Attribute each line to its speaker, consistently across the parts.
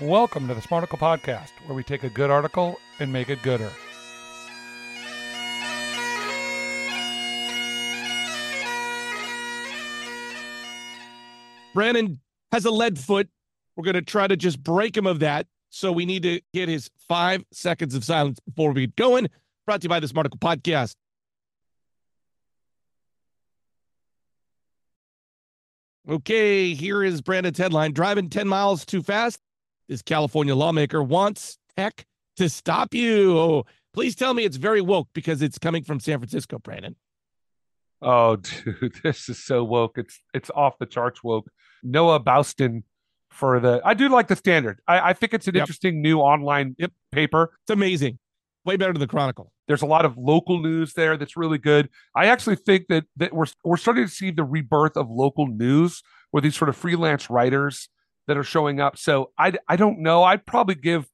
Speaker 1: Welcome to the Smarticle Podcast, where we take a good article and make it gooder.
Speaker 2: Brandon has a lead foot. We're going to try to just break him of that. So we need to get his five seconds of silence before we get going. Brought to you by the Smarticle Podcast. Okay, here is Brandon's headline Driving 10 miles too fast. This California lawmaker wants tech to stop you. Oh, please tell me it's very woke because it's coming from San Francisco, Brandon.
Speaker 3: Oh, dude, this is so woke. It's it's off the charts woke. Noah Baustin for the. I do like the Standard. I, I think it's an
Speaker 2: Yep.
Speaker 3: interesting new online
Speaker 2: Yep.
Speaker 3: paper.
Speaker 2: It's amazing. Way better than the Chronicle.
Speaker 3: There's a lot of local news there that's really good. I actually think that that we're we're starting to see the rebirth of local news with these sort of freelance writers that are showing up. So I I don't know. I'd probably give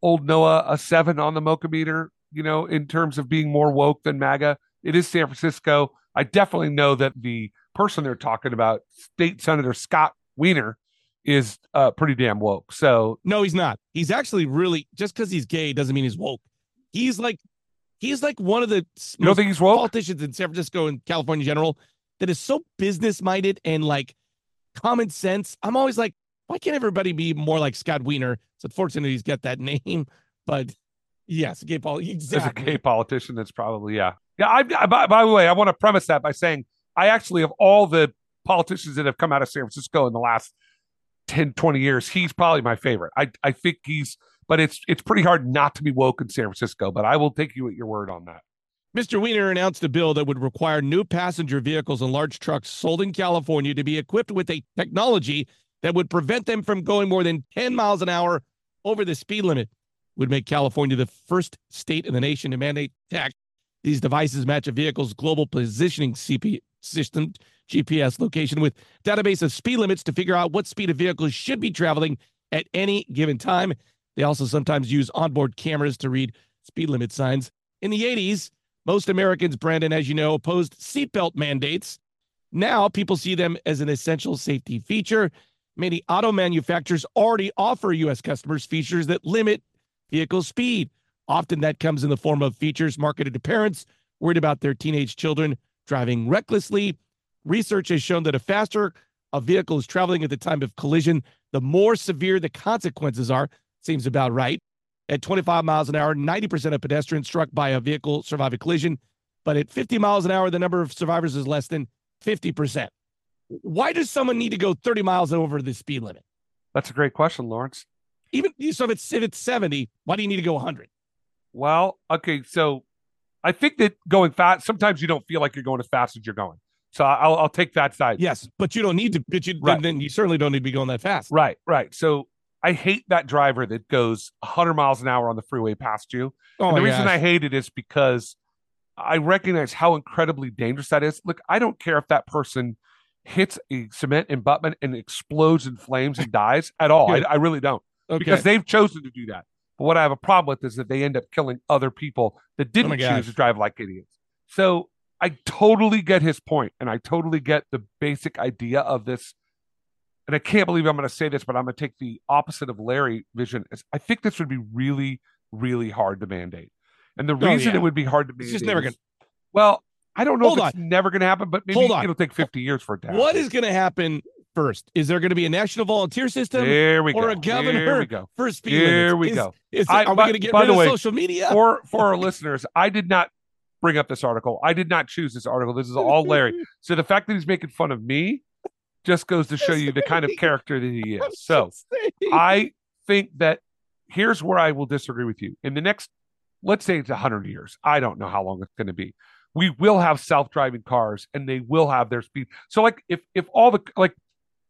Speaker 3: old Noah a seven on the Mocha meter. You know, in terms of being more woke than MAGA. It is San Francisco. I definitely know that the person they're talking about, State Senator Scott Wiener, is uh, pretty damn woke. So
Speaker 2: No, he's not. He's actually really just because he's gay doesn't mean he's woke. He's like he's like one of the
Speaker 3: you don't think he's woke?
Speaker 2: politicians in San Francisco and California in general that is so business minded and like common sense. I'm always like, why can't everybody be more like Scott Wiener? It's unfortunate he's got that name, but yes, gay Paul.
Speaker 3: as a gay politician that's probably yeah yeah I, I by, by the way i want to premise that by saying i actually of all the politicians that have come out of san francisco in the last 10 20 years he's probably my favorite i i think he's but it's it's pretty hard not to be woke in san francisco but i will take you at your word on that
Speaker 2: Mr. Wiener announced a bill that would require new passenger vehicles and large trucks sold in California to be equipped with a technology that would prevent them from going more than 10 miles an hour over the speed limit. Would make California the first state in the nation to mandate tech. These devices match a vehicle's global positioning CP system, GPS location, with database of speed limits to figure out what speed a vehicle should be traveling at any given time. They also sometimes use onboard cameras to read speed limit signs. In the 80s, most Americans, Brandon, as you know, opposed seatbelt mandates. Now people see them as an essential safety feature. Many auto manufacturers already offer U.S. customers features that limit vehicle speed. Often that comes in the form of features marketed to parents worried about their teenage children driving recklessly. Research has shown that a faster a vehicle is traveling at the time of collision, the more severe the consequences are. Seems about right. At 25 miles an hour, 90% of pedestrians struck by a vehicle survive a collision. But at 50 miles an hour, the number of survivors is less than 50%. Why does someone need to go 30 miles over the speed limit?
Speaker 3: that's a great question lawrence
Speaker 2: Even so, if it's if it's 70, why do you need to go 100?
Speaker 3: well okay so i think that going fast sometimes you don't feel like you're going as fast as you're going so i'll, I'll take that side
Speaker 2: Yes, but you don't need to. But you
Speaker 3: Right.
Speaker 2: then, you certainly don't need to be going that fast.
Speaker 3: Right, right. So I hate that driver that goes 100 miles an hour on the freeway past you.
Speaker 2: Oh
Speaker 3: and the reason
Speaker 2: gosh.
Speaker 3: I hate it is because I recognize how incredibly dangerous that is. Look, I don't care if that person hits a cement abutment and explodes in flames and dies at all. I, I really don't
Speaker 2: okay.
Speaker 3: because they've chosen to do that. But what I have a problem with is that they end up killing other people that oh didn't
Speaker 2: Oh
Speaker 3: choose to drive like idiots. So I totally get his point, and I totally get the basic idea of this. And I can't believe I'm going to say this, but I'm going to take the opposite of Larry vision. Is I think this would be really, really hard to mandate. And the
Speaker 2: Oh,
Speaker 3: reason
Speaker 2: yeah.
Speaker 3: it would be hard to
Speaker 2: It's
Speaker 3: mandate,
Speaker 2: just never
Speaker 3: is- Well, I don't know
Speaker 2: Hold
Speaker 3: if it's never going to happen, but maybe
Speaker 2: Hold on.
Speaker 3: it'll take 50 years for it to happen.
Speaker 2: what is going to happen first? Is there going to be a national volunteer system
Speaker 3: there we
Speaker 2: or
Speaker 3: go.
Speaker 2: a governor
Speaker 3: Here we go.
Speaker 2: for speed
Speaker 3: Here
Speaker 2: limits?
Speaker 3: we
Speaker 2: Is-
Speaker 3: go.
Speaker 2: Is,
Speaker 3: I-
Speaker 2: are we going to get rid of
Speaker 3: way,
Speaker 2: social media?
Speaker 3: for for our listeners, I did not bring up this article. I did not choose this article. This is all Larry. So the fact that he's making fun of me just goes to show you the kind of character that he is. So. I think that here's where I will disagree with you. In the next, let's say it's 100 years, I don't know how long it's going to be. We will have self-driving cars and they will have their speed. So like if if all the like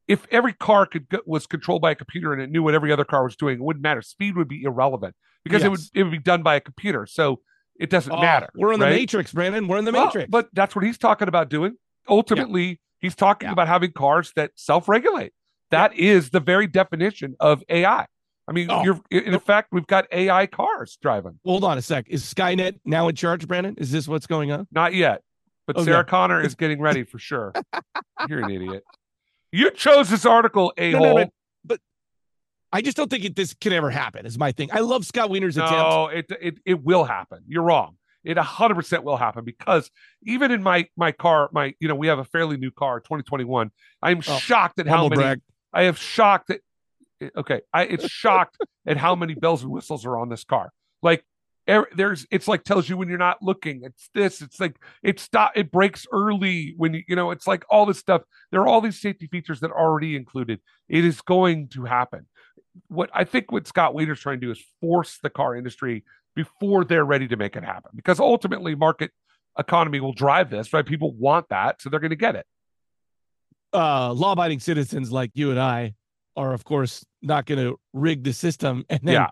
Speaker 3: if every car could go, was controlled by a computer and it knew what every other car was doing, it wouldn't matter. Speed would be irrelevant because it would it would be done by a computer. So it doesn't
Speaker 2: Oh,
Speaker 3: matter.
Speaker 2: We're in the matrix, Brandon. We're in the
Speaker 3: Well,
Speaker 2: matrix.
Speaker 3: but that's what he's talking about doing. Ultimately, he's talking
Speaker 2: Yeah.
Speaker 3: about having cars that self-regulate. That is the very definition of AI. I mean,
Speaker 2: Oh.
Speaker 3: you're in effect, we've got AI cars driving.
Speaker 2: Hold on a sec. Is Skynet now in charge, Brandon? Is this what's going on?
Speaker 3: Not yet, but
Speaker 2: Okay.
Speaker 3: Sarah Connor is getting ready for sure. You're an idiot. You chose this article, a hole.
Speaker 2: no, no. But I just don't think it, this can ever happen. Is my thing. I love Scott Wiener's attempt.
Speaker 3: No, it, it it will happen. You're wrong. It 100% will happen because even in my my car, my you know we have a fairly new car, 2021. I'm
Speaker 2: Oh,
Speaker 3: shocked at how many.
Speaker 2: brag.
Speaker 3: I have shocked at. Okay, I it's shocked at how many bells and whistles are on this car. Like er, there's, it's like tells you when you're not looking. It's this. It's like it stop. It breaks early when you you know. It's like all this stuff. There are all these safety features that are already included. It is going to happen. What I think what Scott Wiener's trying to do is force the car industry before they're ready to make it happen. Because ultimately, market economy will drive this, right? People want that, so they're going to get it.
Speaker 2: uh, law-abiding citizens like you and I are, of course, not going to rig the system and then
Speaker 3: Yeah.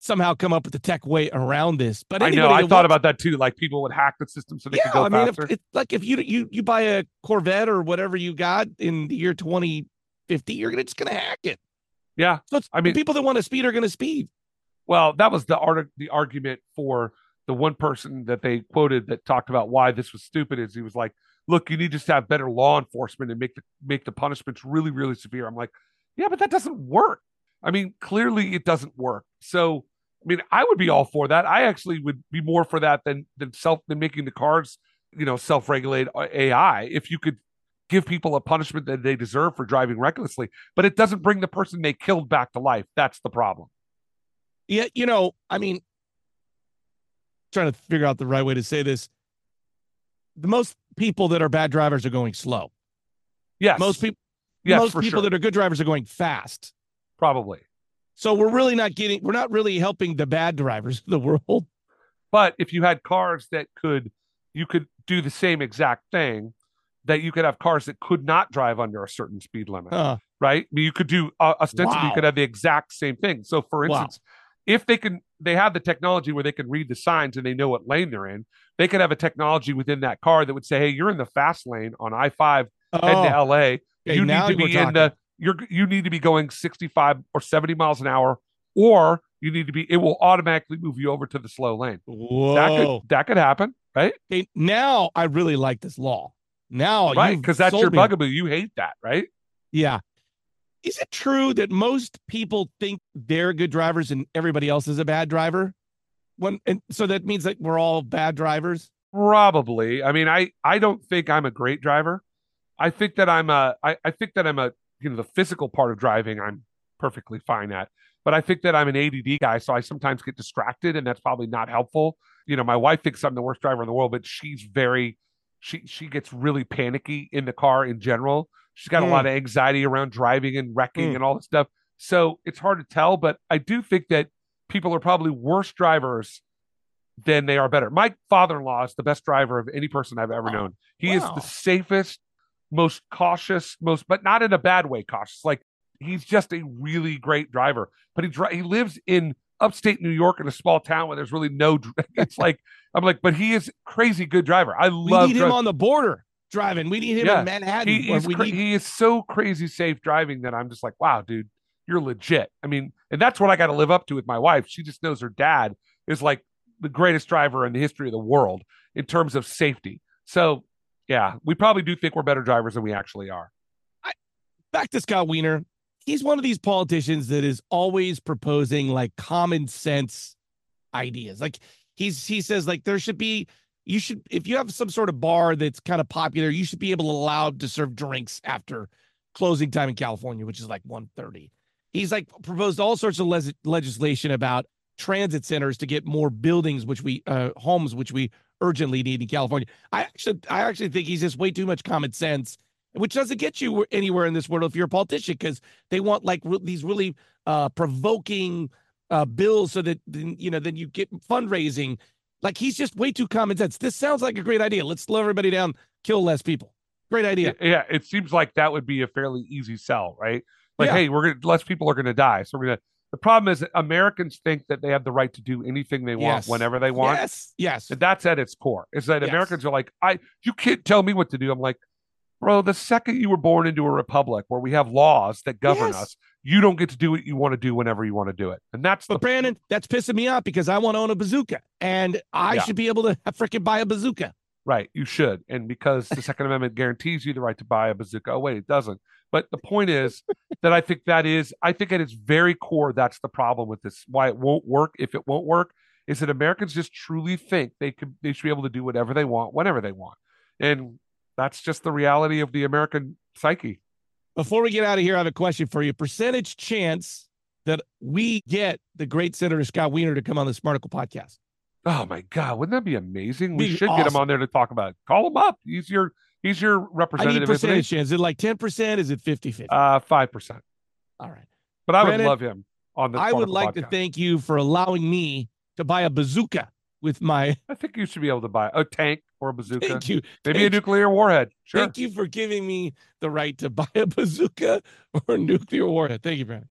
Speaker 2: somehow come up with the tech way around this. But
Speaker 3: I know. I thought
Speaker 2: wants-
Speaker 3: about that too. Like people would hack the system so they
Speaker 2: yeah,
Speaker 3: could go
Speaker 2: I mean, if,
Speaker 3: faster.
Speaker 2: it's like if you you you buy a Corvette or whatever you got in the year 2050, you're gonna just gonna hack it.
Speaker 3: yeah.
Speaker 2: So
Speaker 3: I mean-
Speaker 2: people that want to speed are gonna speed.
Speaker 3: Well, that was the art the argument for the one person that they quoted that talked about why this was stupid is he was like, look, you need just to have better law enforcement and make the make the punishments really, really severe. I'm like, yeah, but that doesn't work. I mean, clearly it doesn't work. So I mean, I would be all for that. I actually would be more for that than than self than making the cars, you know, self-regulate uh, AI. If you could give people a punishment that they deserve for driving recklessly, but it doesn't bring the person they killed back to life. That's the problem.
Speaker 2: Yeah, you know, I mean, trying to figure out the right way to say this. The most people that are bad drivers are going slow.
Speaker 3: Yes.
Speaker 2: Most people,
Speaker 3: yes,
Speaker 2: most people
Speaker 3: sure.
Speaker 2: that are good drivers are going fast.
Speaker 3: Probably.
Speaker 2: So we're really not getting, we're not really helping the bad drivers of the world.
Speaker 3: But if you had cars that could, you could do the same exact thing, that you could have cars that could not drive under a certain speed limit,
Speaker 2: Huh.
Speaker 3: right? I mean, you could do uh, ostensibly, you could have the exact same thing. So, for
Speaker 2: Wow.
Speaker 3: instance, if they can, they have the technology where they can read the signs and they know what lane they're in. They could have a technology within that car that would say, "Hey, you're in the fast lane on I five, head to
Speaker 2: Oh,
Speaker 3: LA.
Speaker 2: Okay,
Speaker 3: you need to be in the you're you need to be going 65 or 70 miles an hour, or you need to be. It will automatically move you over to the slow lane. That
Speaker 2: whoa.
Speaker 3: could that could happen, right?
Speaker 2: Okay, now I really like this law. Now,
Speaker 3: right, because that's your
Speaker 2: me
Speaker 3: bugaboo. You hate that, right?
Speaker 2: Yeah. Is it true that most people think they're good drivers and everybody else is a bad driver? When and so that means that we're all bad drivers.
Speaker 3: Probably. I mean, I I don't think I'm a great driver. I think that I'm a I, I think that I'm a you know the physical part of driving I'm perfectly fine at. But I think that I'm an ADD guy, so I sometimes get distracted, and that's probably not helpful. You know, my wife thinks I'm the worst driver in the world, but she's very she she gets really panicky in the car in general. She's got a
Speaker 2: Mm.
Speaker 3: lot of anxiety around driving and wrecking
Speaker 2: Mm.
Speaker 3: and all this stuff. So it's hard to tell, but I do think that people are probably worse drivers than they are better. My father-in-law is the best driver of any person I've ever
Speaker 2: Oh,
Speaker 3: known. He is the safest, most cautious, most but not in a bad way cautious. Like he's just a really great driver. But he dri- he lives in upstate New York in a small town where there's really no it's like I'm like but he is crazy good driver. I
Speaker 2: We
Speaker 3: love
Speaker 2: need him on the border driving. We need him
Speaker 3: Yeah.
Speaker 2: in Manhattan.
Speaker 3: he,
Speaker 2: we
Speaker 3: cra-
Speaker 2: need-
Speaker 3: he is so crazy safe driving that I'm just like, wow, dude, you're legit. I mean, and that's what I got to live up to with my wife. She just knows her dad is like the greatest driver in the history of the world in terms of safety. So, yeah, we probably do think we're better drivers than we actually are.
Speaker 2: back to Scott Wiener. He's one of these politicians that is always proposing like common sense ideas. Like he's he says like there should be you should if you have some sort of bar that's kind of popular, you should be able to allowed to serve drinks after closing time in California, which is like 1:30. He's like proposed all sorts of les- legislation about transit centers to get more buildings which we uh homes which we urgently need in California. I actually I actually think he's just way too much common sense which doesn't get you anywhere in this world if you're a politician because they want like re- these really uh provoking uh bills so that then you know then you get fundraising like he's just way too common sense this sounds like a great idea let's slow everybody down kill less people great idea
Speaker 3: Yeah, it seems like that would be a fairly easy sell, right? Like,
Speaker 2: Yeah.
Speaker 3: hey, we're gonna less people are gonna die, so we're gonna. The problem is that Americans think that they have the right to do anything they want
Speaker 2: Yes.
Speaker 3: whenever they want.
Speaker 2: yes yes
Speaker 3: And that's at its core. Is that
Speaker 2: Yes.
Speaker 3: Americans are like, I you can't tell me what to do. I'm like, bro, the second you were born into a republic where we have laws that govern
Speaker 2: Yes.
Speaker 3: us, you don't get to do what you want to do whenever you want to do it. And that's
Speaker 2: but
Speaker 3: the
Speaker 2: brandon that's pissing me off because i want to own a bazooka and i
Speaker 3: Yeah.
Speaker 2: should be able to freaking buy a bazooka
Speaker 3: Right, you should. And because the Second Amendment guarantees you the right to buy a bazooka. Oh, wait, it doesn't. But the point is that I think that is, I think at its very core, that's the problem with this. Why it won't work, if it won't work, is that Americans just truly think they could, they should be able to do whatever they want, whenever they want. And that's just the reality of the American psyche.
Speaker 2: Before we get out of here, I have a question for you. Percentage chance that we get the great Senator Scott Wiener to come on the Smarticle podcast.
Speaker 3: Oh my God, wouldn't that be amazing? We
Speaker 2: Be
Speaker 3: should get him on there to talk about it. Call him up. He's your he's your representative. I need
Speaker 2: percentage chance. Is it like 10%? Is it 50 50?
Speaker 3: Uh five percent.
Speaker 2: All right.
Speaker 3: But I would love him on the
Speaker 2: I would like to thank you for allowing me to buy a bazooka with my.
Speaker 3: I think you should be able to buy a tank or a bazooka.
Speaker 2: Thank you.
Speaker 3: Maybe a nuclear warhead. Sure.
Speaker 2: Thank you for giving me the right to buy a bazooka or a nuclear warhead. Thank you, Brandon.